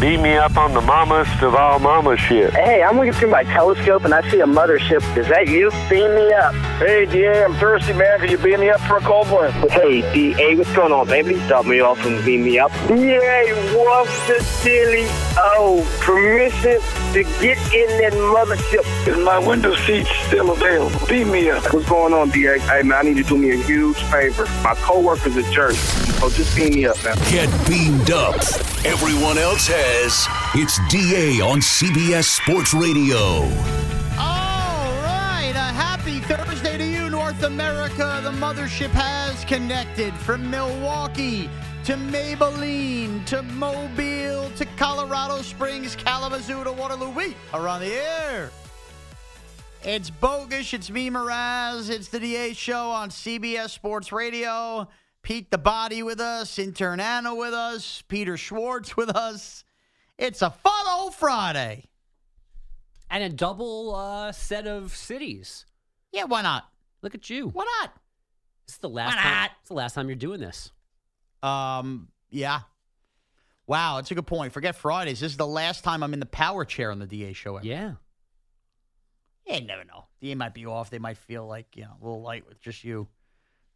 Beat me up on the mamas of all mama shit. Hey, I'm looking through my telescope and I see a mothership. Is that you? Beam me up. Hey, DA, I'm thirsty, man. Can you beat me up for a cold one? Hey, DA, what's going on, baby? Stop me off and beam me up. Yay, what's the silly? Oh, permission to get in that mothership. Is my window seat still available? Beat me up. What's going on, DA? Hey, man, I need you to do me a huge favor. My coworker's a jerk. So just beam me up, man. Get beamed up. Everyone else has. It's DA on CBS Sports Radio. All right, a happy Thursday to you, North America. The mothership has connected from Milwaukee to Maybelline to Mobile to Colorado Springs, Kalamazoo to Waterloo. We are on the air. It's bogus. It's me, Morash. It's the DA show on CBS Sports Radio. Pete the Body with us, intern Anna with us, Peter Schwartz with us. It's a fun old Friday. and a double uh, set of cities. Yeah, why not? Look at you. Why not? It's the last Why time. not? It's the last time you're doing this. Um, yeah. Wow, that's a good point. Forget Fridays. This is the last time I'm in the power chair on the DA show. ever. Yeah. Yeah, you never know. DA might be off. They might feel like, you know, a little light with just you.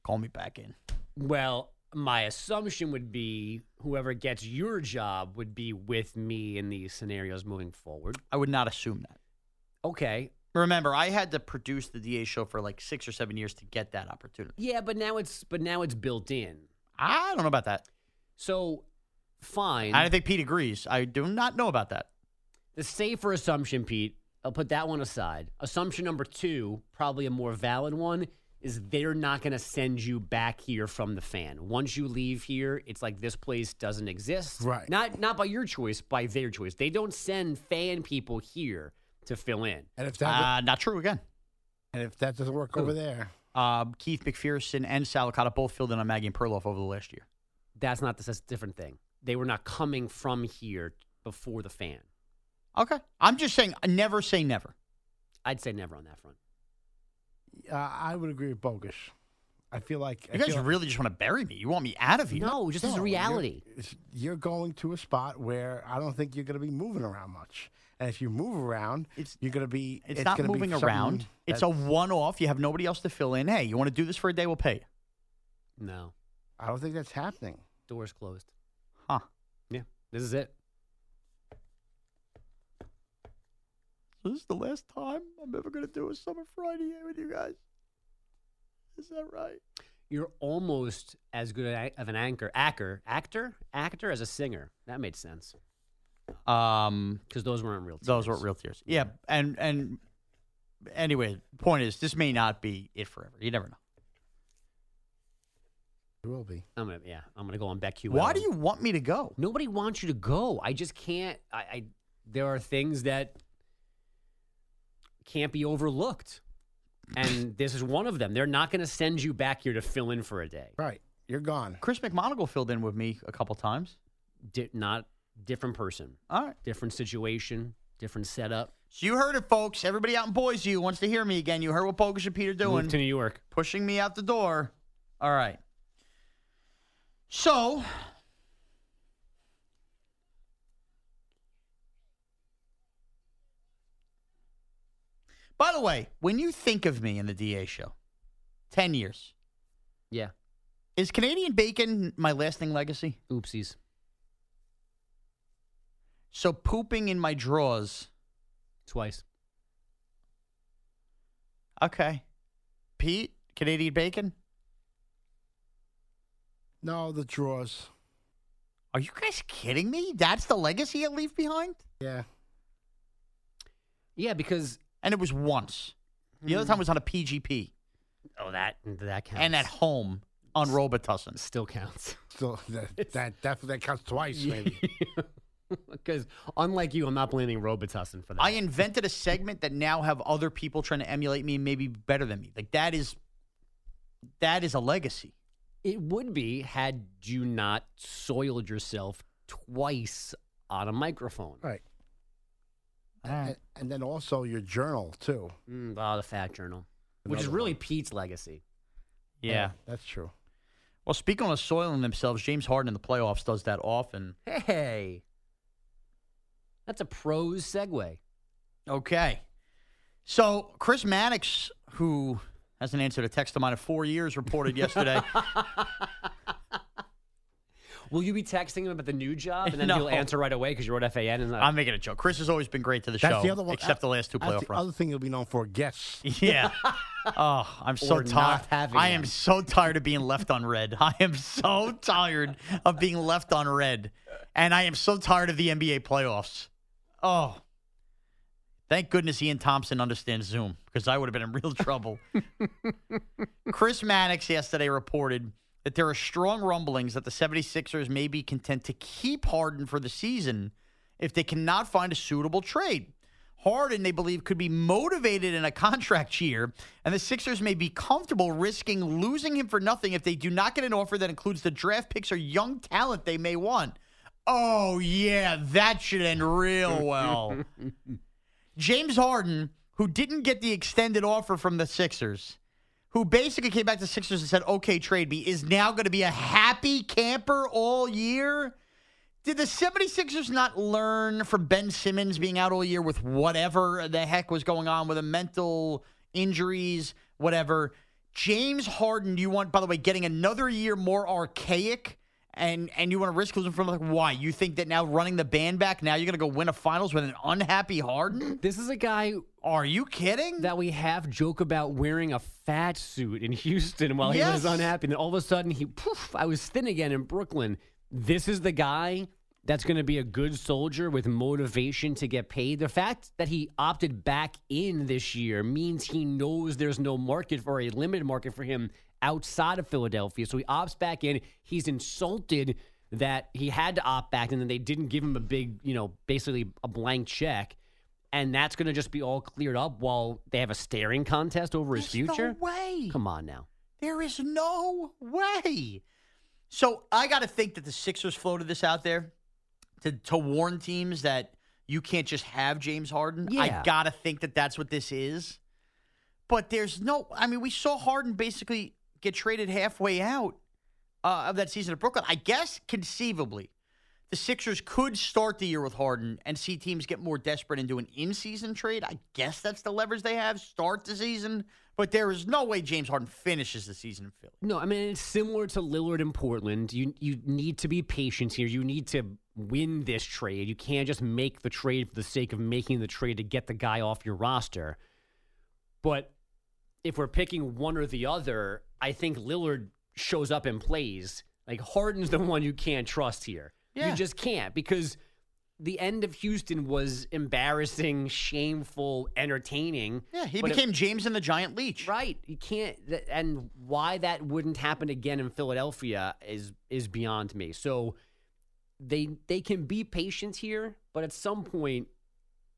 Call me back in. Well, my assumption would be whoever gets your job would be with me in these scenarios moving forward. I would not assume that. Okay. Remember, I had to produce the DA show for like six or seven years to get that opportunity. Yeah, but now it's but now it's built in. I don't know about that. So fine. I don't think Pete agrees. I do not know about that. the safer assumption, Pete, I'll put that one aside. Assumption number two, probably a more valid one, is they're not going to send you back here from the fan. Once you leave here, it's like this place doesn't exist. Right. Not not by your choice, by their choice. They don't send fan people here to fill in. And if that Uh, not true again. and if that doesn't work over there, Uh, Keith McPherson and Sal Licata both filled in on Maggie and Perloff over the last year. That's not this. that's a different thing. They were not coming from here before the fan. Okay. I'm just saying, never say never. I'd say never on that front. Uh, I would agree with bogus. I feel like I You guys feel- really just want to bury me. You want me out of here. No, just as a No, you're- reality. You're, going to a spot where I don't think you're going to be moving around much. And if you move around, It's- you're going to be. It's, not gonna be moving something around. It's a one off. You have nobody else to fill in. Hey, you want to do this for a day? We'll pay you. No. I don't think that's happening. Doors closed. Huh. Yeah. This is it. This is the last time I'm ever going to do a Summer Friday here with you guys. Is that right? You're almost as good of an anchor, actor, actor, actor as a singer. That made sense Um, because those weren't real. Tears. Those tears. were real tears. Yeah, and and anyway, point is, this may not be it forever. You never know. It will be. I'm gonna, yeah, I'm gonna go on BetQL. Why do you want me to go? Nobody wants you to go. I just can't. I, I there are things that can't be overlooked, and this is one of them. They're not going to send you back here to fill in for a day. Right. You're gone. Chris McMonigle filled in with me a couple times. Di- not different person, All right. different situation, different setup. So you heard it, folks. Everybody out in Boise who wants to hear me again. You heard what Bogus and Peter doing. Move to New York. pushing me out the door. All right. So, by the way, when you think of me in the DA show, 10 years, Yeah. Is Canadian bacon my lasting legacy? Oopsies. So pooping in my drawers. Twice. Okay. Pete, Canadian bacon? No, the drawers. Are you guys kidding me? That's the legacy I leave behind? Yeah. Yeah, because And it was once. The other time hmm. was on a PGP oh that that counts. and at home on Robitussin. still counts. So that that definitely counts twice, maybe. Because unlike you, I'm not blaming Robitussin for that. I invented a segment that now have other people trying to emulate me, maybe better than me. Like that is that is a legacy. it would be had you not soiled yourself twice on a microphone. right. And, and then also your journal too. Mm, oh, the Fat Journal, which is really one. Pete's legacy. Yeah. that's true. Well, speaking of soiling themselves, James Harden in the playoffs does that often. Hey, that's a pros segue. Okay. So Chris Mannix, who hasn't answered a text of mine in four years, reported yesterday. Will you be texting him about the new job, and then No. he'll answer right away because you're at FAN? And I'm making a joke. Chris has always been great to the That's show, the other one. except the last two That's playoff the runs. other thing you'll be known for guests. Yeah. Oh, I'm so tired. not having I am them. so tired of being left on red. I am so tired of being left on red. And I am so tired of the NBA playoffs. Oh. Thank goodness Ian Thompson understands Zoom because I would have been in real trouble. Chris Mannix yesterday reported that there are strong rumblings that the 76ers may be content to keep Harden for the season if they cannot find a suitable trade. Harden, they believe, could be motivated in a contract year, and the Sixers may be comfortable risking losing him for nothing if they do not get an offer that includes the draft picks or young talent they may want. Oh, yeah, that should end real well. James Harden, who didn't get the extended offer from the Sixers, who basically came back to Sixers and said, okay, trade me, is now going to be a happy camper all year. Did the 76ers not learn from Ben Simmons being out all year with whatever the heck was going on with the mental injuries, whatever? James Harden, you want, by the way, getting another year more archaic and and you want to risk losing from like why? You think that now running the band back, now you're gonna go win a finals with an unhappy Harden? This is a guy Are you kidding? that we have joke about wearing a fat suit in Houston while he was unhappy. And all of a sudden, he poof, I was thin again in Brooklyn. This is the guy that's going to be a good soldier with motivation to get paid. The fact that he opted back in this year means he knows there's no market for a limited market for him outside of Philadelphia. So he opts back in. He's insulted that he had to opt back and then they didn't give him a big, you know, basically a blank check. And that's going to just be all cleared up while they have a staring contest over his future. No way. Come on now. There is no way. So I got to think that the Sixers floated this out there to to warn teams that you can't just have James Harden. I got to think that that's what this is. But there's no. I mean, we saw Harden basically get traded halfway out uh, of that season at Brooklyn. I guess conceivably, the Sixers could start the year with Harden and see teams get more desperate and do an in-season trade. I guess that's the levers they have. Start the season, but there is no way James Harden finishes the season in Philly. No, I mean it's similar to Lillard in Portland. You you need to be patient here. You need to win this trade. You can't just make the trade for the sake of making the trade to get the guy off your roster. But if we're picking one or the other, I think Lillard shows up and plays. Like Harden's the one you can't trust here. Yeah. You just can't because the end of Houston was embarrassing, shameful, entertaining. Yeah, he but it- became James and the Giant Leech. Right. You can't and why that wouldn't happen again in Philadelphia is is beyond me. So they they can be patient here, but at some point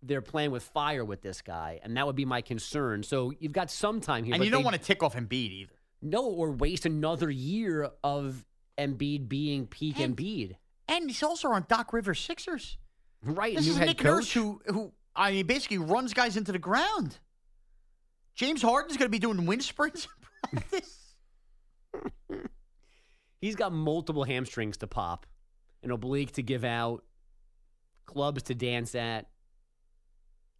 they're playing with fire with this guy, and that would be my concern. So you've got some time here. And you don't they- want to tick off Embiid either. no or waste another year of Embiid being peak And- Embiid. And he's also on Doc Rivers Sixers. Right, This is Nick coach. Nurse who, who I mean, basically runs guys into the ground. James Harden's going to be doing wind sprints in practice. He's got multiple hamstrings to pop, an oblique to give out, clubs to dance at.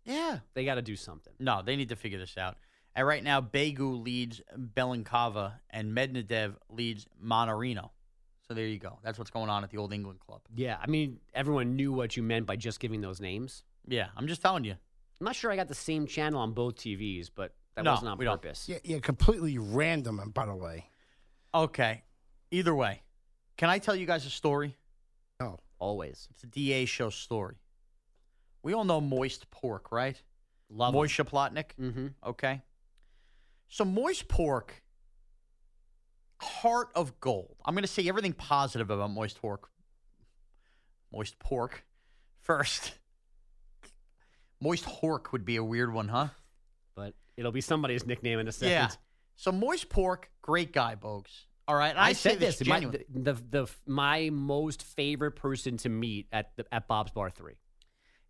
Yeah. They got to do something. No, they need to figure this out. And right now, Begu leads Blinkova and Medvedev leads Mannarino. So there you go. That's what's going on at the All England Club. Yeah, I mean, everyone knew what you meant by just giving those names. Yeah, I'm just telling you. I'm not sure I got the same channel on both TVs, but that No, wasn't on we don't. purpose. Yeah, yeah, completely random. and By the way, Okay. Either way, can I tell you guys a story? no. Always. It's a DA show story. We all know Moist Pork, right? Love Moisha Plotnik. Mm-hmm. Okay. So Moist Pork, heart of gold. I'm going to say everything positive about Moist Pork. Moist Pork first. Moist Hork would be a weird one, huh? But it'll be somebody's nickname in a second. Yeah. So Moist Pork, great guy, Bogues. All right. I, I, say said this. My, genuinely. the, the the my most favorite person to meet at the, at Bob's Bar Three.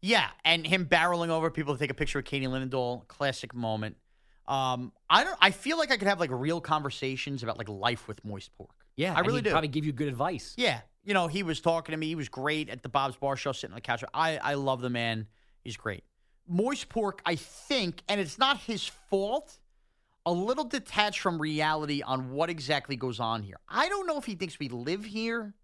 Yeah, and him barreling over people to take a picture of Katie Linendoll, classic moment. Um, I don't. I feel like I could have like real conversations about like life with Moist Pork. Yeah, I really do. Probably give you good advice. Yeah, you know, he was talking to me. He was great at the Bob's Bar Show, sitting on the couch. I I love the man. He's great. Moist Pork, I think, and it's not his fault. A little detached from reality on what exactly goes on here. I don't know if he thinks we live here,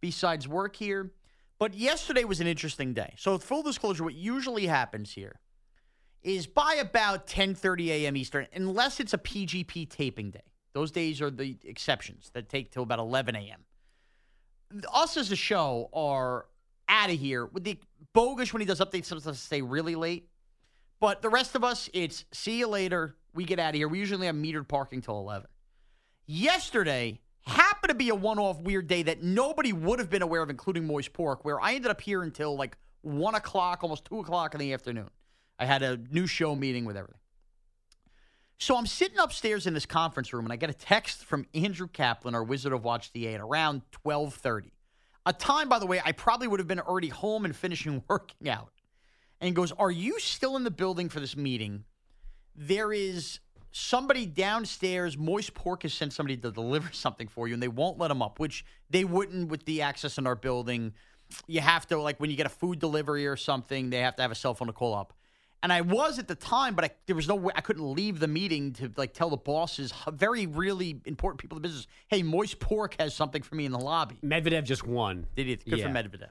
besides work here. But yesterday was an interesting day. So, full disclosure, what usually happens here is by about 10:30 a.m. Eastern, unless it's a PGP taping day. Those days are the exceptions that take till about 11 a.m. Us as a show are out of here. With the bogus when he does updates, sometimes stay really late. But the rest of us, it's see you later. We get out of here. We usually have metered parking till 11. Yesterday happened to be a one off weird day that nobody would have been aware of, including Moist Pork, where I ended up here until like 1 o'clock, almost 2 o'clock in the afternoon. I had a new show meeting with everything. So I'm sitting upstairs in this conference room, and I get a text from Andrew Kaplan, our Wizard of Watch DA, at around 12:30. A time, by the way, I probably would have been already home and finishing working out. And goes, "Are you still in the building for this meeting? There is somebody downstairs. Moist Pork has sent somebody to deliver something for you, and they won't let them up, which they wouldn't with the access in our building. You have to like when you get a food delivery or something, they have to have a cell phone to call up." And I was at the time, but I, there was no way I couldn't leave the meeting to like tell the bosses, very really important people in the business, hey, Moist Pork has something for me in the lobby. Medvedev just won. Did he? Good for Medvedev.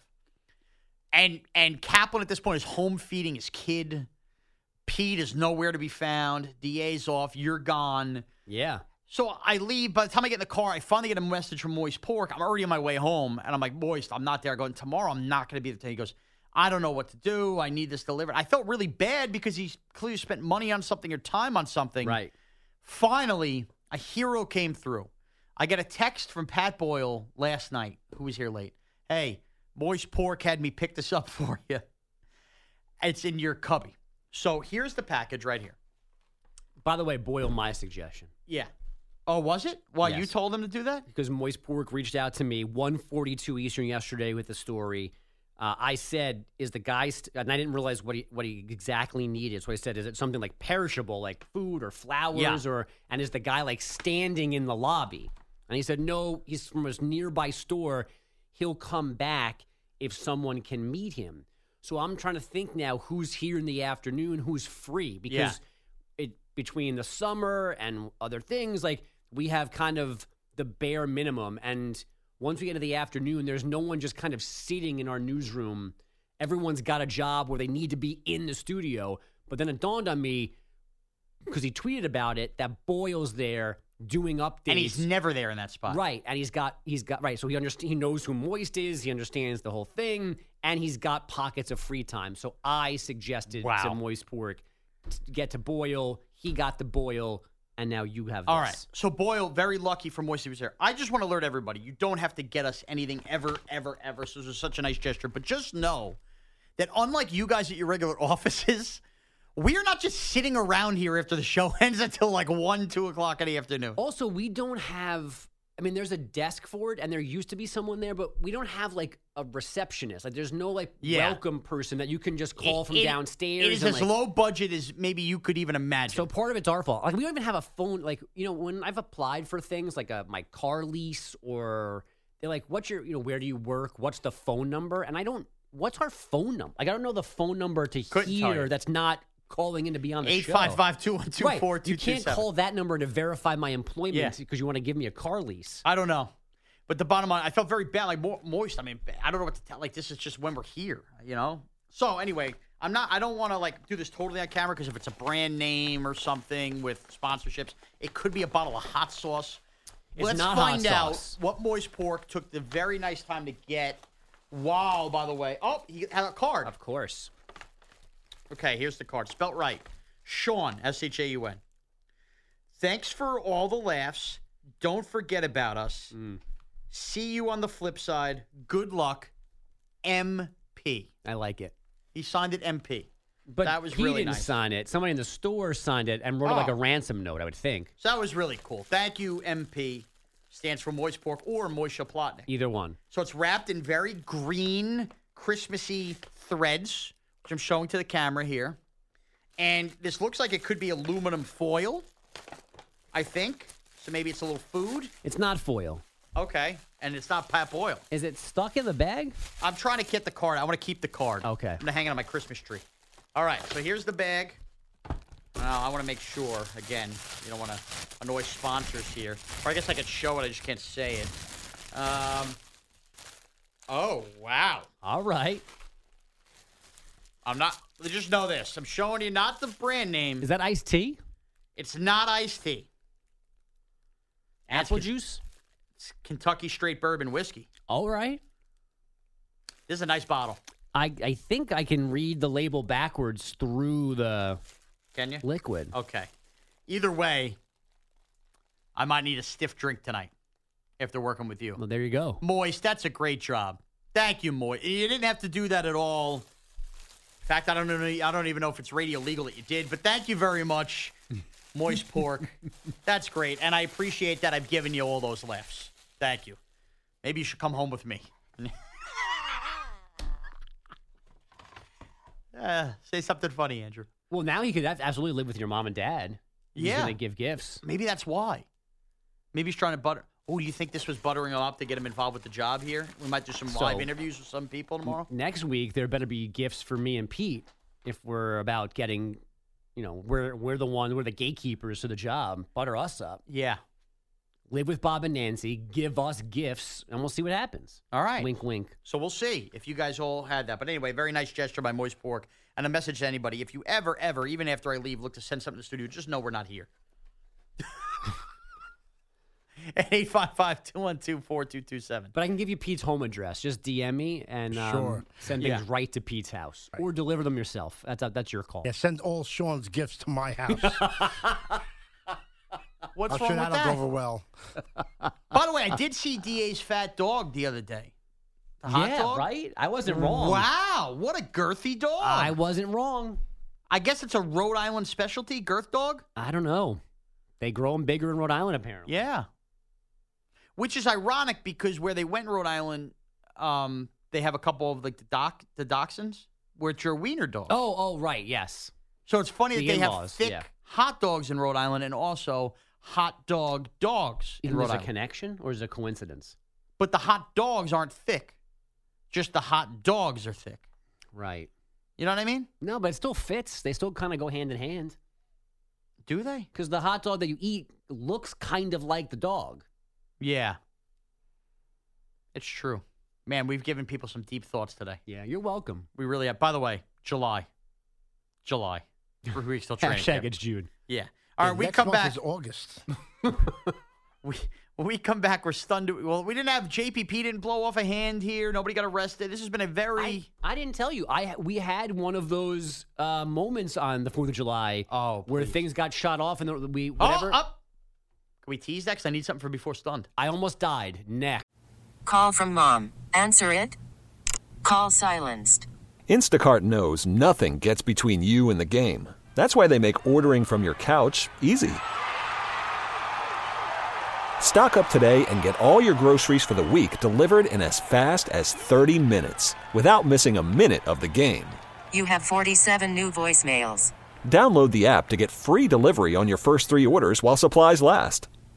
And and Kaplan at this point is home feeding his kid. Pete is nowhere to be found. DA's off. You're gone. Yeah. So I leave. By the time I get in the car, I finally get a message from Moist Pork. I'm already on my way home, and I'm like, Moist, I'm not there. Going tomorrow. I'm not going to be there. He goes, I don't know what to do. I need this delivered. I felt really bad because he clearly spent money on something or time on something. Right. Finally, a hero came through. I get a text from Pat Boyle last night, who was here late. Hey, Moist Pork had me pick this up for you. It's in your cubby. So here's the package right here. By the way, Boyle, my suggestion. Yeah. Oh, was it? Well, you told him to do that? because Moist Pork reached out to me 142 Eastern yesterday with the story. Uh, I said, "Is the guy?" St-, and I didn't realize what he what he exactly needed. So I said, "Is it something like perishable, like food or flowers, Yeah. or?" And is the guy like standing in the lobby? And he said, "No, he's from his nearby store. He'll come back if someone can meet him." So I'm trying to think now who's here in the afternoon, who's free because Yeah. it between the summer and other things like we have kind of the bare minimum. And once we get into the afternoon there's no one just kind of sitting in our newsroom. Everyone's got a job where they need to be in the studio. But then it dawned on me because he tweeted about it that boyle's there doing updates And he's never there in that spot. Right, and he's got he's got right. So he understands. He knows who Moist is. He understands the whole thing, and he's got pockets of free time. So I suggested Wow. to Moist Pork to get to Boyle. He got the Boyle, and now you have. This. All right. So Boyle, very lucky for Moisty was there. I just want to alert everybody: you don't have to get us anything ever, ever, ever. So this is such a nice gesture. But just know that unlike you guys at your regular offices, we are not just sitting around here after the show ends until like one, two o'clock in the afternoon. Also, we don't have. I mean, there's a desk for it, and there used to be someone there, but we don't have like a receptionist. Like, there's no like Yeah. welcome person that you can just call from It- downstairs. It is and, as like- low budget as maybe you could even imagine. So part of it's our fault. Like we don't even have a phone. Like you know, when I've applied for things like a my car lease or they're like, "What's your you know where do you work? What's the phone number?" And I don't. What's our phone number? Like I don't know the phone number to Couldn't here. That's not calling in to be on the show. 855 Right. You can't call that number to verify my Yeah. employment because you want to give me a car lease. I don't know. But the bottom line, I felt very bad, like mo- moist. I mean, I don't know what to tell. Like, this is just when we're here, you know? So, anyway, I'm not, I don't want to, like, do this totally on camera because if it's a brand name or something with sponsorships, it could be a bottle of hot sauce. It's Let's not hot find out sauce. what Moist Pork took the very nice time to get. Wow, by the way. Oh, he had a card. Of course. Okay, here's the card. Spelt right. Sean, S H A U N. Thanks for all the laughs. Don't forget about us. Mm. See you on the flip side. Good luck. MP. I like it. He signed it MP. But that was he really didn't nice. sign it. Somebody in the store signed it and wrote like Oh. a ransom note, I would think. So that was really cool. Thank you, MP. Stands for Moist Pork or Moisha Plotnik. Either one. So it's wrapped in very green, Christmassy threads, which I'm showing to the camera here. And this looks like it could be aluminum foil, I think. So maybe it's a little food. It's not foil. Okay. And it's not pap oil. Is it stuck in the bag? I'm trying to get the card. I want to keep the card. Okay. I'm going to hang it on my Christmas tree. All right. So here's the bag. Now, I want to make sure, again, you don't want to annoy sponsors here. Or I guess I could show it. I just can't say it. Um, oh, wow. All right. I'm not. Just know this. I'm showing you not the brand name. Is that iced tea? It's not iced tea. Apple juice? It's Kentucky Straight Bourbon Whiskey. All right. This is a nice bottle. I, I think I can read the label backwards through the Can you? liquid. Okay. Either way, I might need a stiff drink tonight if they're working with you. Well, there you go. Moist, that's a great job. Thank you, Moist. You didn't have to do that at all. In fact, I don't know. I don't even know if it's radio legal that you did, but thank you very much, Moist Pork. That's great, and I appreciate that. I've given you all those laughs. Thank you. Maybe you should come home with me. Uh, say something funny, Andrew. Well, now he could absolutely live with your mom and dad. He's Yeah. going give gifts. Maybe that's why. Maybe he's trying to butter. Oh, you think this was buttering him up to get him involved with the job here? We might do some live interviews with some people tomorrow. Next week, there better be gifts for me and Pete if we're about getting, you know, we're, we're the one, we're the gatekeepers to the job. Butter us up. Yeah. Live with Bob and Nancy. Give us gifts, and we'll see what happens. All right. Wink, wink. So we'll see if you guys all had that. But anyway, very nice gesture by Moist Pork. And a message to anybody. If you ever, ever, even after I leave, look to send something to the studio, just know we're not here. At 855-212-4227. But I can give you Pete's home address. Just DM me and um, Sure. send things Yeah. right to Pete's house, or deliver them yourself. That's that's your call. Yeah, send all Sean's gifts to my house. What's I'm wrong sure with that'll that? go over well. By the way, I did see DA's fat dog the other day. The hot yeah, dog? right. I wasn't wrong. Wow, what a girthy dog. I wasn't wrong. I guess it's a Rhode Island specialty, girth dog? I don't know. They grow them bigger in Rhode Island, apparently. Yeah. Which is ironic because where they went in Rhode Island, um, they have a couple of like the doc the dachshunds, which are wiener dogs. Oh, oh, right. Yes. so it's funny the that they have thick yeah. hot dogs in Rhode Island and also hot dog dogs in Rhode there's a connection, or is it a coincidence? but the hot dogs aren't thick. Just the hot dogs are thick. Right. You know what I mean? No, but it still fits. They still kind of go hand in hand. Do they? Because the hot dog that you eat looks kind of like the dog. Yeah. It's true. Man, we've given people some deep thoughts today. Yeah, you're welcome. We really have. By the way, July. July. Three weeks till training. Hashtag camp. it's June. Yeah. All right, Yeah, we next come month back. is August. We when we come back. We're stunned. Well, we didn't have JPP didn't blow off a hand here. Nobody got arrested. This has been a very. I, I didn't tell you. I we had one of those uh, moments on the Fourth of July. Oh, where please. things got shot off and the, we oh, whatever. up. Can we tease that? 'Cause I need something for before stunned. I almost died. Neck. Call from mom. Answer it. Call silenced. Instacart knows nothing gets between you and the game. That's why they make ordering from your couch easy. Stock up today and get all your groceries for the week delivered in as fast as 30 minutes without missing a minute of the game. You have 47 new voicemails. Download the app to get free delivery on your first three orders while supplies last.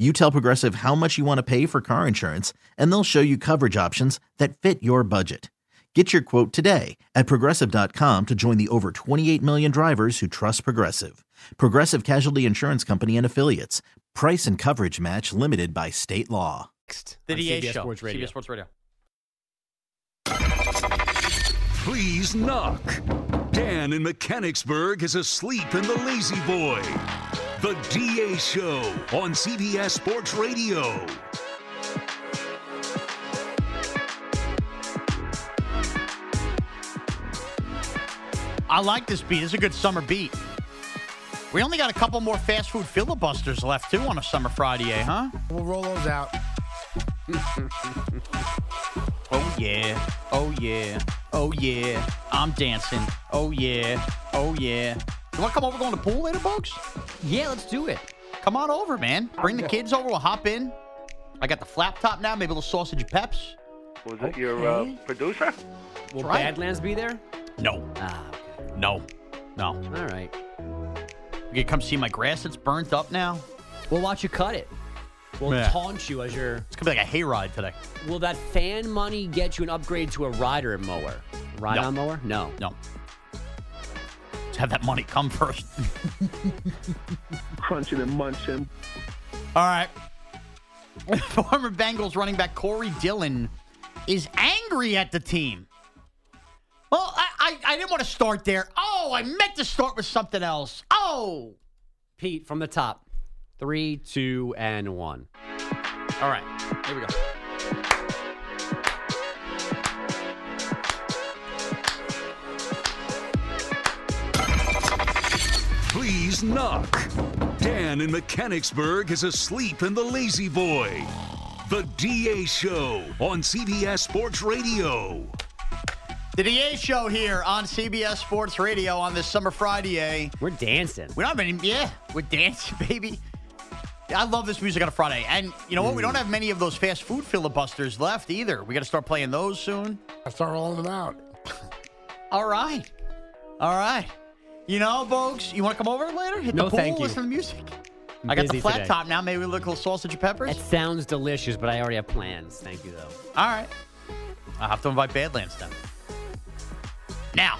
You tell Progressive how much you want to pay for car insurance, and they'll show you coverage options that fit your budget. Get your quote today at progressive.com to join the over 28 million drivers who trust Progressive. Progressive Casualty Insurance Company and Affiliates. Price and coverage match limited by state law. The DA CBS show. Sports Radio. CBS Sports Radio. Please knock. Dan in Mechanicsburg is asleep in the lazy boy. The DA Show on CBS Sports Radio. I like this beat. It's a good summer beat. We only got a couple more fast food filibusters left too on a summer Friday, eh, huh? We'll roll those out. Oh yeah, oh yeah, oh yeah. I'm dancing. Oh yeah, oh yeah. You want to come over going to the pool later, folks? Yeah, let's do it. Come on over, man. Bring the kids over. We'll hop in. I got the flat top now. Maybe a little sausage and peps. Was it your uh, producer? Will right. Badlands be there? No, Ah, no, no. all right. You can come see my grass that's burnt up now. We'll watch you cut it. We'll Yeah. taunt you as your. It's gonna be like a hayride today. Will that fan money get you an upgrade to a rider mower? Ride No. on mower? No. No. Let's have that money come first. Crunching and munching. All right. Former Bengals running back Corey Dillon is angry at the team. Well, I, I, I didn't want to start there. Oh, I meant to start with something else. Oh. Pete, from the top. Three, two, and one. All right. Here we go. Please knock. Dan in Mechanicsburg is asleep in the lazy boy. The DA Show on CBS Sports Radio. The DA show here on CBS Sports Radio on this summer Friday. We're dancing. We don't have any, yeah, we're dancing, baby. I love this music on a Friday. And you know what? We don't have many of those fast food filibusters left either. We got to start playing those soon. I'll start rolling them out. All right. All right. You know, folks, you want to come over later? Hit No, the pool, thank you. listen to the music. I'm I got the flat today. top now. Maybe we look a little sausage and peppers. That sounds delicious, but I already have plans. Thank you, though. All right. I'll have to invite Badlands then. Now,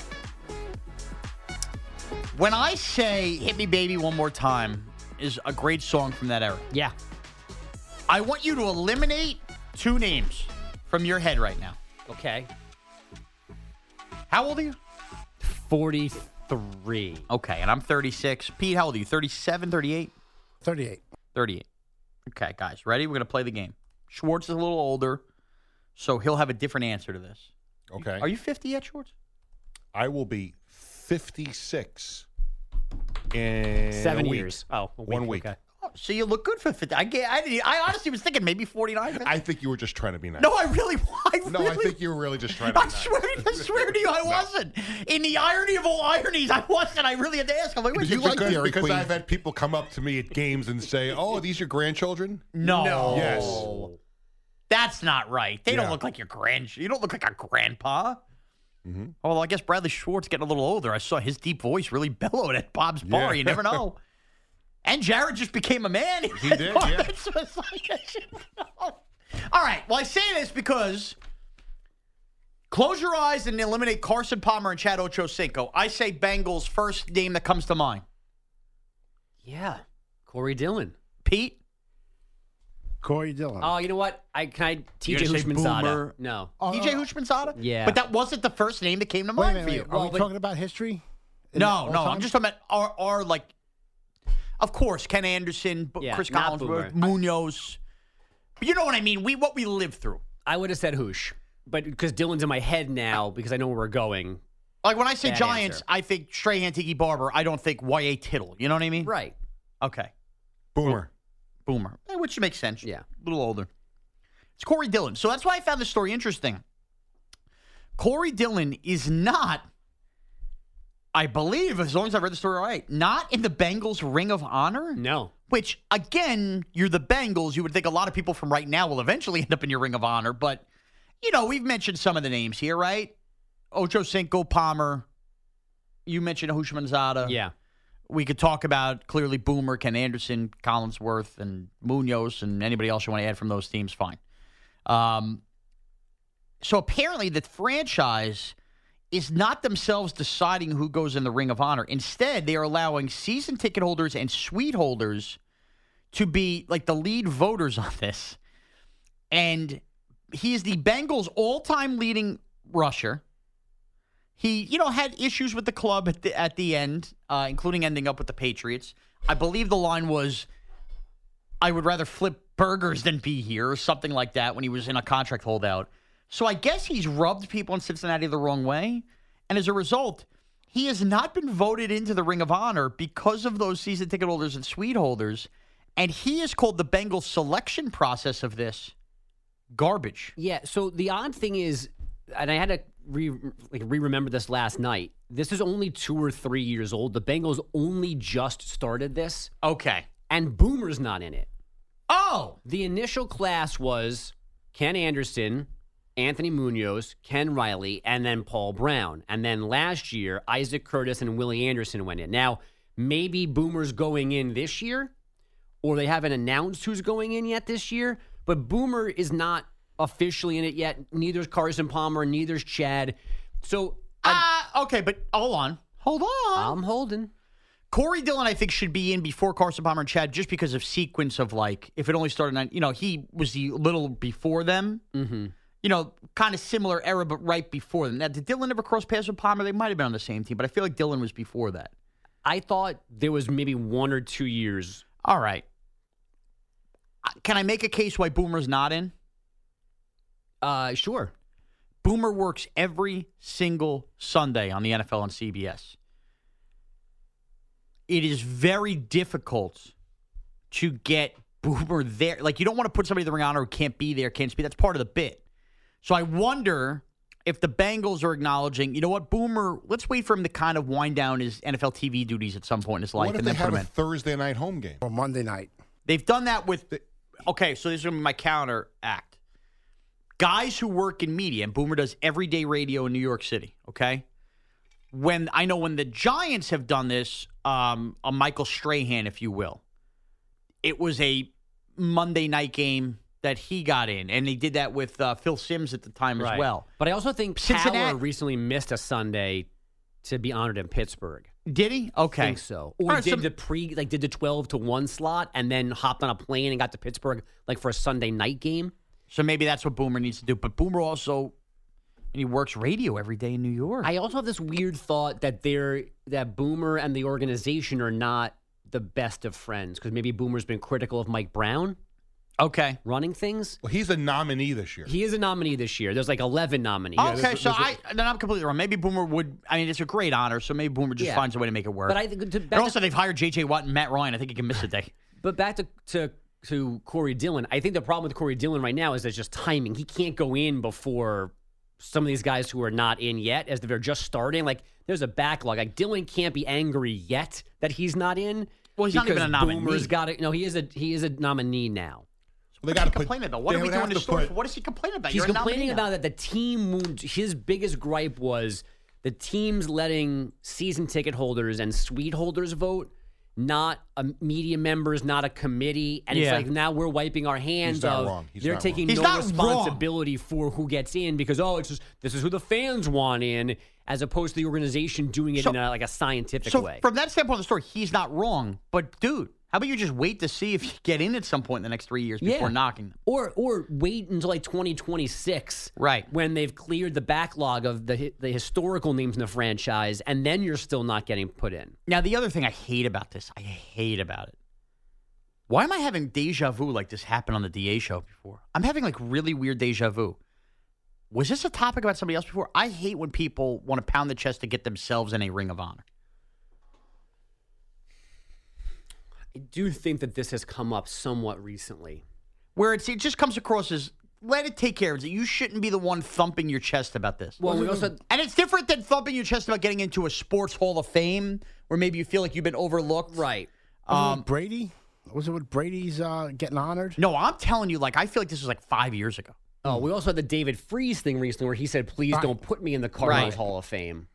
when I say Hit Me Baby One More Time is a great song from that era, Yeah. I want you to eliminate two names from your head right now. Okay. How old are you? 43. Okay, and I'm 36. Pete, how old are you? 37, 38? 38. 38. Okay, guys, ready? We're going to play the game. Schwartz is a little older, so he'll have a different answer to this. Okay. Are you 50 yet, Schwartz? I will be 56 in Seven a week. years. Oh, a One week. Okay. So you look good for 50. I, get, I, didn't- I honestly was thinking maybe 49. 50. I think you were just trying to be nice. no, I really, I no, really, I think you were really just trying to be I nice. swear, I swear to you, I wasn't. In the irony of all ironies, I wasn't. I really had to ask. I'm like, wait, You you like like because, because I've had people come up to me at games and say, "Oh, are these your grandchildren?" No. no. Yes. That's not right. They don't look like your grand. You don't look like a grandpa. Mm-hmm. Well, I guess Bradley Schwartz getting a little older. I saw his deep voice really bellowed at Bob's bar. Yeah. You never know. And Jared just became a man. He did, yeah. It's like, I should know. All right. Well, I say this because close your eyes and eliminate Carson Palmer and Chad Ochocinco. I say Bengals first name that comes to mind. Yeah. Corey Dillon. Pete. Corey Dillon. Oh, you know what? I can I You're TJ gonna say Houshmandzadeh. Boomer? No. Oh, DJ no. Houshmandzadeh? Yeah. But that wasn't the first name that came to Wait a mind minute, for wait. you. Are we but- talking about history? In No, all no. time? I'm just talking about our, our like, of course, Ken Anderson, B- Yeah, Chris not Collinsworth, Munoz. But you know what I mean? We what we lived through. I would have said Hoosh, but because Dillon's in my head now because I know where we're going. Like when I say Bad Giants, answer. I think Strahan, Tiki Barber. I don't think Y.A. Tittle. You know what I mean? Right. Okay. Boomer. Boomer, Eh, which makes sense. Yeah. A little older. It's Corey Dillon. So that's why I found this story interesting. Corey Dillon is not, I believe, as long as I read the story right, not in the Bengals Ring of Honor. No. Which, again, you're the Bengals. You would think a lot of people from right now will eventually end up in your Ring of Honor. But, you know, we've mentioned some of the names here, right? Ocho Cinco, Palmer. You mentioned Houshmandzadeh. Yeah. We could talk about clearly Boomer, Ken Anderson, Collinsworth, and Munoz, and anybody else you want to add from those teams, fine. Um, so apparently, the franchise is not themselves deciding who goes in the Ring of Honor. Instead, they are allowing season ticket holders and suite holders to be like the lead voters on this. And he is the Bengals' all-time leading rusher. He, you know, had issues with the club at the at the end, uh, including ending up with the Patriots. I believe the line was, "I would rather flip burgers than be here," or something like that when he was in a contract holdout. So I guess he's rubbed people in Cincinnati the wrong way, and as a result, he has not been voted into the Ring of Honor because of those season ticket holders and suite holders, and he has called the Bengals selection process of this garbage. Yeah. So the odd thing is, and I had to re like re remember this last night. This is only two or three years old. The Bengals only just started this, Okay. and Boomer's not in it. Oh, The initial class was Ken Anderson, Anthony Munoz, Ken Riley, and then Paul Brown. And then last year, Isaac Curtis and Willie Anderson went in. Now, maybe Boomer's going in this year, or they haven't announced who's going in yet this year, but Boomer is not officially in it yet. Neither's Carson Palmer, neither's Chad. So Ah, okay, but hold on. Hold on. I'm holding. Corey Dillon, I think, should be in before Carson Palmer and Chad just because of sequence of like, if it only started on, you know, he was the little before them. Mm-hmm. You know, kind of similar era, but right before them. Now, did Dillon ever cross paths with Palmer? They might have been on the same team, but I feel like Dillon was before that. I thought there was maybe one or two years. All right. Can I make a case why Boomer's not in? Uh, sure. Boomer works every single Sunday on the NFL and CBS. It is very difficult to get Boomer there. Like, you don't want to put somebody in the ring honor who can't be there, can't speak. That's part of the bit. So I wonder if the Bengals are acknowledging, you know what, Boomer, let's wait for him to kind of wind down his NFL TV duties at some point in his life What if and they then put have him a in. Thursday night home game? Or Monday night. They've done that with. Okay, so this is going to be my counter act. Guys who work in media, and Boomer does everyday radio in New York City. Okay, when I know when the Giants have done this, um, a Michael Strahan, if you will, it was a Monday night game that he got in, and they did that with uh, Phil Simms at the time as well. But I also think Cincinnati- Power recently missed a Sunday to be honored in Pittsburgh. Did he? Okay, I think so. Or right, did the pre like did the twelve to one slot and then hopped on a plane and got to Pittsburgh like for a Sunday night game. So maybe that's what Boomer needs to do. But Boomer also, he works radio every day in New York. I also have this weird thought that they're that Boomer and the organization are not the best of friends because maybe Boomer's been critical of Mike Brown okay. running things. Well, he's a nominee this year. He is a nominee this year. There's like eleven nominees. Okay, There's- so there's- I then I'm completely wrong. Maybe Boomer would. I mean, it's a great honor, so maybe Boomer just Yeah. finds a way to make it work. But I think to, and back to- also they've hired J.J. Watt and Matt Ryan. I think he can miss a day. But back to, to to Corey Dillon, I think the problem with Corey Dillon right now is there's just timing. He can't go in before some of these guys who are not in yet, as they're just starting. Like there's a backlog. Like Dillon can't be angry yet that he's not in. Well, he's not even a nominee. Boomer's got it. No, he is a he is a nominee now. They What's got he to put. complaining about? What are we doing to story put- What is he complaining about? He's You're complaining about that the team moved. His biggest gripe was the teams letting season ticket holders and suite holders vote, not a media members, not a committee. And it's like now we're wiping our hands He's not of wrong. He's they're not taking wrong. He's no not wrong. responsibility for who gets in because oh, it's just this is who the fans want in, as opposed to the organization doing it So- in a, like a scientific So way. from that standpoint of the story, he's not wrong. But dude, how about you just wait to see if you get in at some point in the next three years before knocking them? Or or wait until like 2026, Right. When they've cleared the backlog of the the historical names in the franchise, and then you're still not getting put in. Now the other thing I hate about this, I hate about it. Why am I having deja vu like this happened on the DA show before? I'm having like really weird deja vu. Was this a topic about somebody else before? I hate when people want to pound the chest to get themselves in a ring of honor. I do think that this has come up somewhat recently. Where it's, it just comes across as let it take care of it. You shouldn't be the one thumping your chest about this. Well, we also and it's different than thumping your chest about getting into a sports hall of fame where maybe you feel like you've been overlooked. right. Um, Brady? Was it with Brady's uh, getting honored? No, I'm telling you, like I feel like this was like five years ago. Oh, we also had the David Freese thing recently where he said, "Please Right. don't put me in the Cardinals Right. Hall of Fame."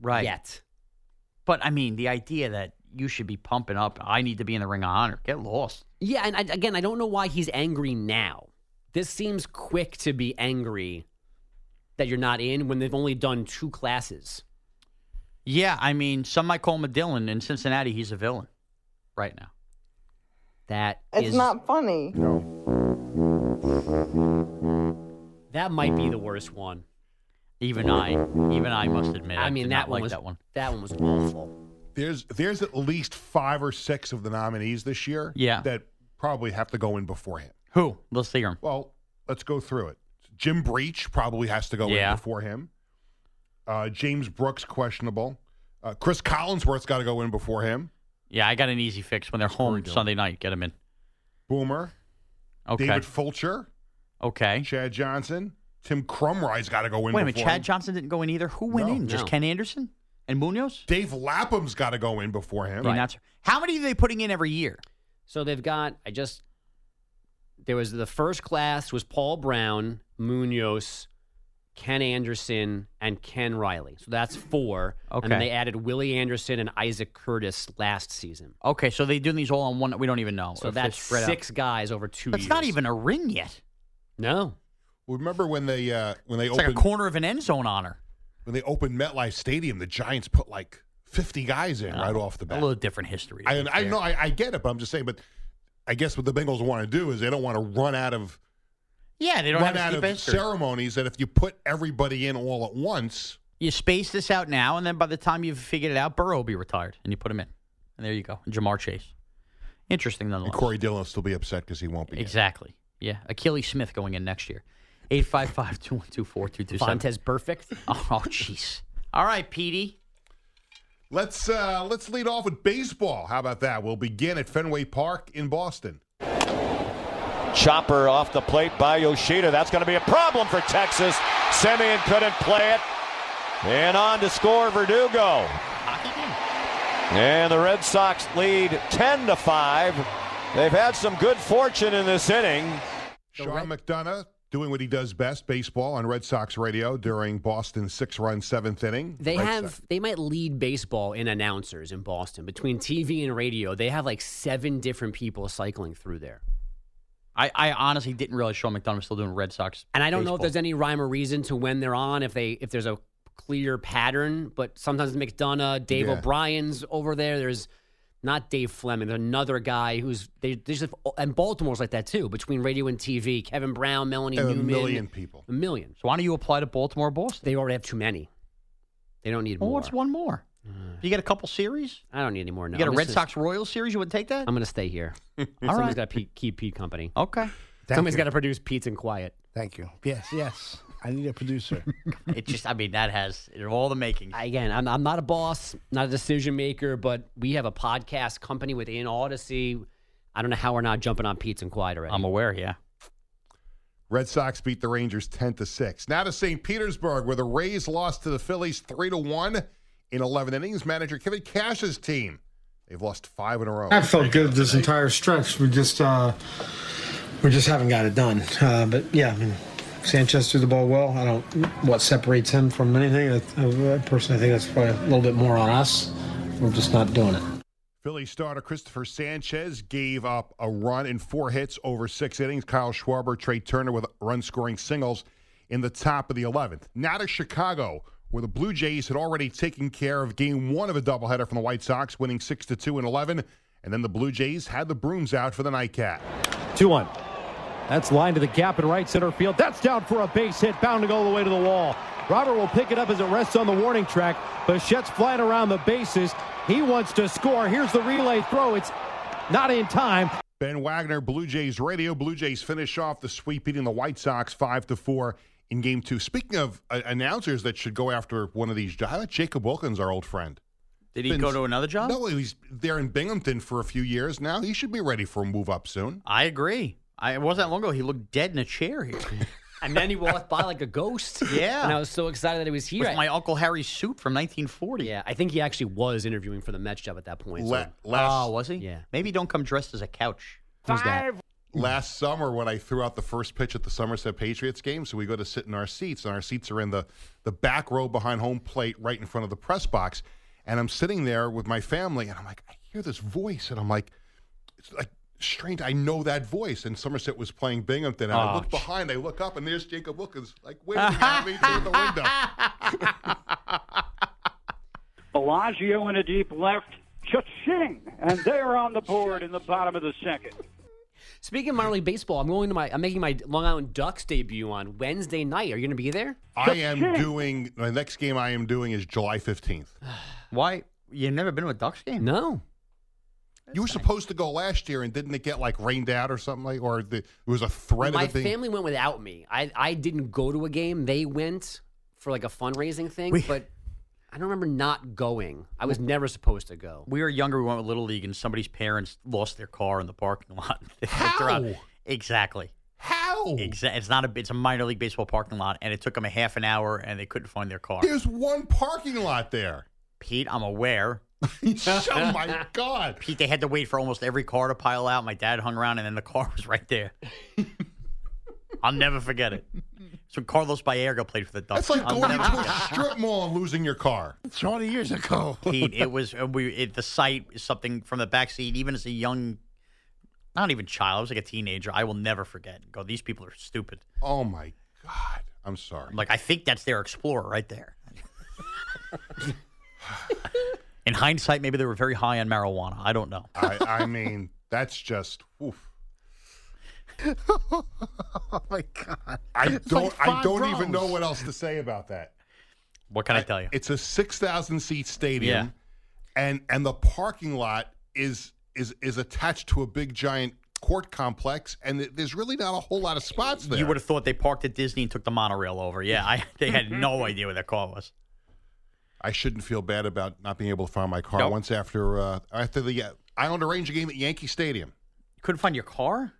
Right. Yet. But I mean, the idea that you should be pumping up, I need to be in the ring of honor. Get lost. Yeah, and I, again, I don't know why he's angry now. This seems quick to be angry that you're not in when they've only done two classes. Yeah, I mean, some might call him a Dillon. In Cincinnati, he's a villain right now. That It's is- not funny. No. That might be the worst one. Even I, even I must admit, I, I mean, did that not one like was that one. That one was awful. There's there's at least five or six of the nominees this year. Yeah. That probably have to go in beforehand. Who? Let's see him. Well, let's go through it. Jim Breech probably has to go Yeah. in before him. Uh, James Brooks questionable. Uh, Cris Collinsworth's got to go in before him. Yeah, I got an easy fix when they're home Sunday night. Get him in. Boomer, Okay. David Fulcher, okay. Chad Johnson, Tim Krumrie's got to go in. Wait a minute. Chad him. Johnson didn't go in either. Who went No. in? Just No. Ken Anderson and Munoz. Dave Lapham's got to go in before him. The announcer. How many are they putting in every year? So they've got. I just there was the first class was Paul Brown, Munoz, Ken Anderson, and Ken Riley. So that's four. Okay. And then they added Willie Anderson and Isaac Curtis last season. Okay, so they're doing these all on one. We don't even know. So that's spread out. six guys over two That's years. not even a ring yet. No. Remember when they uh, when they It's like opened a corner of an end zone honor. When they opened MetLife Stadium, the Giants put like fifty guys in right oh, off the bat. A little different history. I, I know I, I get it, but I'm just saying. But I guess what the Bengals want to do is they don't want to run out of Yeah, they don't run out of history. ceremonies. That if you put everybody in all at once, You space this out now, and then by the time you've figured it out, Burrow will be retired, and you put him in. And there you go. Ja'Marr Chase. Interesting and. Corey Dillon will still be upset because he won't be. in. Exactly. Yeah. Akili Smith going in next year. 855 212 4227. Fontez perfect. Oh, jeez. All right, Petey. Let's uh, let's lead off with baseball. How about that? We'll begin at Fenway Park in Boston. Chopper off the plate by Yoshida. That's going to be a problem for Texas. Semien couldn't play it. And on to score Verdugo. And the Red Sox lead 10 to 5. They've had some good fortune in this inning. Sean McDonough doing what he does best, baseball on Red Sox radio during Boston's six-run seventh inning. They Red have Sox- they might lead baseball in announcers in Boston. Between TV and radio, they have like seven different people cycling through there. I, I honestly didn't realize Sean McDonough was still doing Red Sox. And I don't know if there's any rhyme or reason to when they're on, if they if there's a clear pattern. But sometimes McDonough, Dave Yeah. O'Brien's over there. There's not Dave Fleming. Another guy who's they they just and Baltimore's like that too. Between radio and TV, Kevin Brown, Melanie a Newman, million people. a million. So why don't you apply to Baltimore, Boston? They already have too many. They don't need Well, more. what's one more? Uh, you get a couple series. I don't need any more. No, You get a I'm Red Sox Royals series. You would take that? I'm going to stay here. All Somebody's right. got to keep Pete company. Okay. Thank Somebody's you. got to produce Pete's and Quiet. Thank you. Yes, yes. I need a producer. It just, I mean, that has all the makings. Again, I'm, I'm not a boss, not a decision maker, but we have a podcast company within Audacy. I don't know how we're not jumping on Pete's and Quiet already. I'm aware, yeah. Red Sox beat the Rangers 10 to 6. Now to St. Petersburg, where the Rays lost to the Phillies 3 to 1 in 11 innings. Manager Kevin Cash's team. They've lost five in a row. I felt good this entire stretch. We just uh, we just haven't got it done. Uh, but yeah, I mean, Sanchez threw the ball well. I don't what separates him from anything. I, I personally think that's probably a little bit more on us. We're just not doing it. Philly starter Christopher Sanchez gave up a run in four hits over six innings. Kyle Schwarber, Trea Turner with run scoring singles in the top of the 11th. Now to Chicago, where the Blue Jays had already taken care of game one of a doubleheader from the White Sox, winning 6 to 2 and 11. And then the Blue Jays had the brooms out for the nightcap. 2 1. That's lined to the gap in right center field. That's down for a base hit, bounding all the way to the wall. Robert will pick it up as it rests on the warning track. Bichette's flying around the bases. He wants to score. Here's the relay throw. It's not in time. Ben Wagner, Blue Jays Radio. Blue Jays finish off the sweep, beating the White Sox five to four in Game Two. Speaking of uh, announcers that should go after one of these jobs, Jacob Wilkins, our old friend. Did he go to another job? No, he's there in Binghamton for a few years now. He should be ready for a move up soon. I agree. I it wasn't that long ago. He looked dead in a chair here. And then he walked by like a ghost. Yeah. And I was so excited that he was here. With my Uncle Harry's suit from 1940. yeah, I think he actually was interviewing for the Mets job at that point. La- so- last, Oh, was he? Yeah. Maybe don't come dressed as a couch. Who's that? last summer when I threw out the first pitch at the Somerset Patriots game, so we go to sit in our seats, and our seats are in the the back row behind home plate, right in front of the press box. And I'm sitting there with my family, and I'm like, I hear this voice, and I'm like, it's like strange. I know that voice. And Somerset was playing Binghamton, and I Oh, look behind, I look up, and there's Jacob Wilkins, like waving at me through the window. Bellagio in a deep left. Cha-ching! And they're on the board in the bottom of the second. Speaking of minor league baseball, I'm going to my I'm making my Long Island Ducks debut on Wednesday night. Are you going to be there? I am doing my next game. I am doing is July 15th. Why? You've never been to a Ducks game? No. You were supposed to go last year, and didn't it get like rained out or something like, or the, it was a threat My of the thing? family went without me. I I didn't go to a game. They went for like a fundraising thing, but I don't remember not going. I was never supposed to go. We were younger. We went with Little League, and somebody's parents lost their car in the parking lot. They looked around. How? Exactly. How? Exa- it's not a. It's a minor league baseball parking lot, and it took them a half an hour, and they couldn't find their car. There's one parking lot there. Pete, I'm aware. oh my God. Pete, they had to wait for almost every car to pile out. My dad hung around, and then the car was right there. I'll never forget it. So Carlos Baerga played for the Ducks. That's like I'll going never into a forget it. strip mall and losing your car. 20 years ago. Pete, it was uh, we. It, the sight is something from the back seat. Even as a young, not even child, I was like a teenager. I will never forget. Go, these people are stupid. Oh my God. I'm sorry. I'm like, I think that's their Explorer right there. In hindsight, maybe they were very high on marijuana. I don't know. I, I mean, that's just. Oof. oh my God. I It's don't. like I don't even know what else to say about that. What can I, tell you? It's a six thousand seat stadium, Yeah. and and the parking lot is is is attached to a big giant court complex, and there's really not a whole lot of spots there. You would have thought they parked at Disney and took the monorail over. Yeah, I, they had no idea where their car was. I shouldn't feel bad about not being able to find my car Nope. once after uh, after the uh, Islander Ranger game at Yankee Stadium. You couldn't find your car?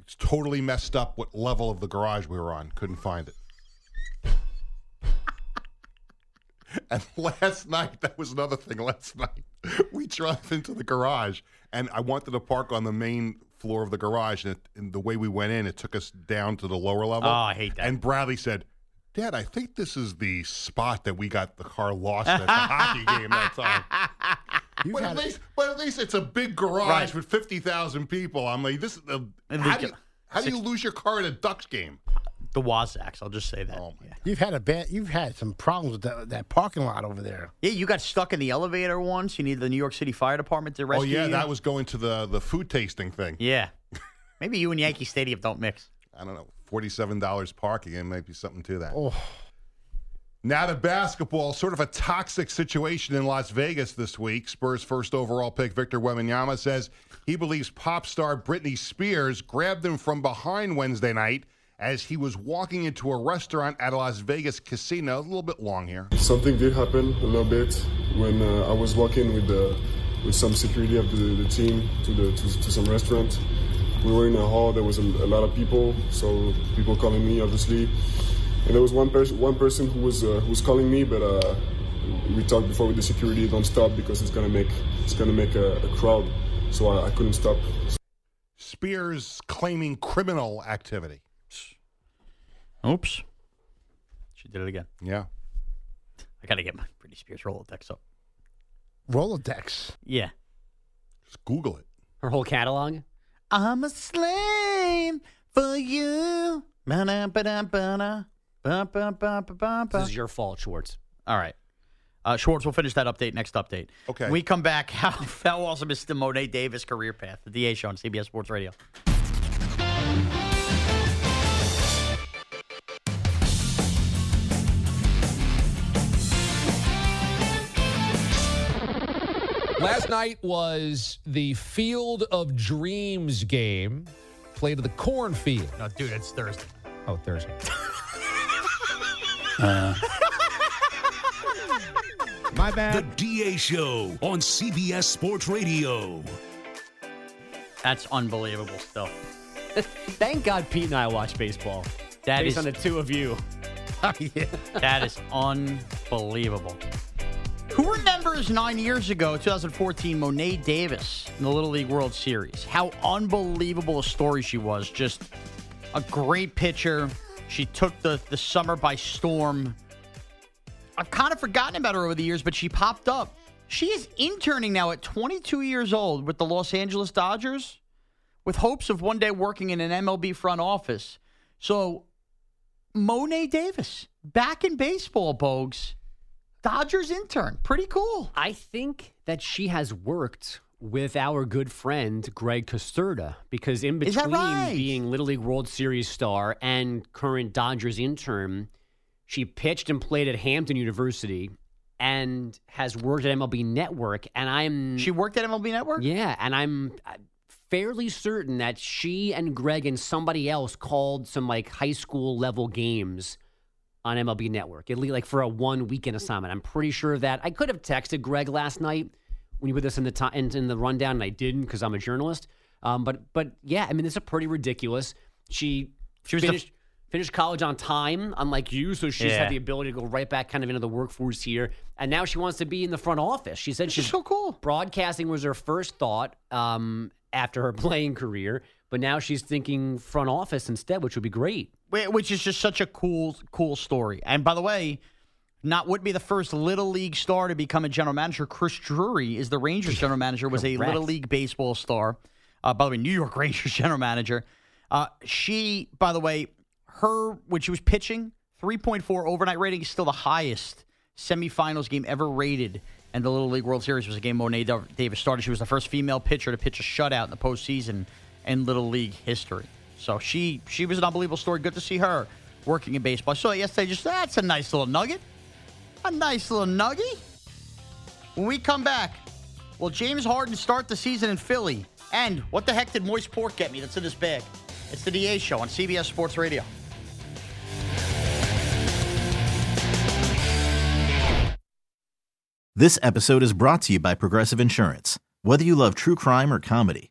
It's totally messed up what level of the garage we were on. Couldn't find it. and last night, that was another thing. Last night, we drove into the garage, and I wanted to park on the main floor of the garage. And, it, and the way we went in, it took us down to the lower level. Oh, I hate that. And Bradley said, Dad, I think this is the spot that we got the car lost at the hockey game that time. You've But at, had- least, but at least it's a big garage Right. with 50,000 people. I'm like, this is the. How do, you, get- how do you lose your car at a Ducks game? The Wazaks, I'll just say that. Oh, my yeah. You've had a bad. You've had some problems with that, that parking lot over there. Yeah, you got stuck in the elevator once. You needed the New York City Fire Department to rescue. Oh, rescue yeah, you. that was going to the, the food tasting thing. Yeah. Maybe you and Yankee Stadium don't mix. I don't know, $47 parking. It might be something to that. Oh, Now to basketball, sort of a toxic situation in Las Vegas this week. Spurs first overall pick Victor Wembanyama says he believes pop star Britney Spears grabbed him from behind Wednesday night as he was walking into a restaurant at a Las Vegas casino. A little bit long here. Something did happen a little bit when uh, I was walking with the with some security of the, the team to the to, to some restaurant. We were in a hall. There was a, a lot of people, so people calling me obviously. And there was one person one person who was uh, who was calling me, but uh, we talked before with the security. Don't stop because it's gonna make it's gonna make a, a crowd. So I, I couldn't stop. Spears claiming criminal activity. Oops. She did it again. Yeah. I got to get my Britney Spears Rolodex up. Rolodex. Yeah. Just Google it. Her whole catalog. I'm a slave for you. This is your fault, Schwartz. All right. Uh, Schwartz, we'll finish that update next update. Okay. When we come back. How, how awesome is the Mo'ne Davis career path? The DA show on CBS Sports Radio. Last night was the Field of Dreams game. Played at the cornfield. No, dude, it's Thursday. Oh, Thursday. Uh. My bad. The DA Show on CBS Sports Radio. That's unbelievable stuff. Thank God Pete and I watch baseball. That Based is- on the two of you. That is unbelievable. Who remembers nine years ago, 2014, Mo'ne Davis in the Little League World Series? How unbelievable a story she was. Just a great pitcher. She took the, the summer by storm. I've kind of forgotten about her over the years, but she popped up. She is interning now at 22 years old with the Los Angeles Dodgers with hopes of one day working in an MLB front office. So, Mo'ne Davis back in baseball, Bogues. Dodgers intern. Pretty cool. I think that she has worked with our good friend Greg Costerda because in between right? being Little League World Series star and current Dodgers intern, she pitched and played at Hampton University and has worked at MLB Network. And I'm She worked at MLB Network? yeah, and I'm uh, fairly certain that she and Greg and somebody else called some like high school level games on MLB Network, at least like for a one weekend assignment. I'm pretty sure of that. I could have texted Greg last night when you put this in the time in, in the rundown, and I didn't because I'm a journalist. Um, but but yeah, I mean, this is pretty ridiculous. She She was the- finished finished college on time, unlike you, so she's Yeah. had the ability to go right back kind of into the workforce here. And now she wants to be in the front office. She said she's so cool. Broadcasting was her first thought um, after her playing career, but now she's thinking front office instead, which would be great. Which is just such a cool, cool story. And by the way, not would be the first Little League star to become a general manager. Chris Drury is the Rangers general manager, was a Little League baseball star. Uh, by the way, New York Rangers general manager. Uh, she, by the way, her, when she was pitching, 3.4 overnight rating is still the highest semifinals game ever rated. And the Little League World Series was a game Mo'ne Da- Davis started. She was the first female pitcher to pitch a shutout in the postseason in Little League history. So she she was an unbelievable story. Good to see her working in baseball. I saw it yesterday. Just that's a nice little nugget. A nice little nugget. When we come back, will James Harden start the season in Philly? And what the heck did Moist Pork get me that's in his bag? It's the DA show on CBS Sports Radio. This episode is brought to you by Progressive Insurance. Whether you love true crime or comedy,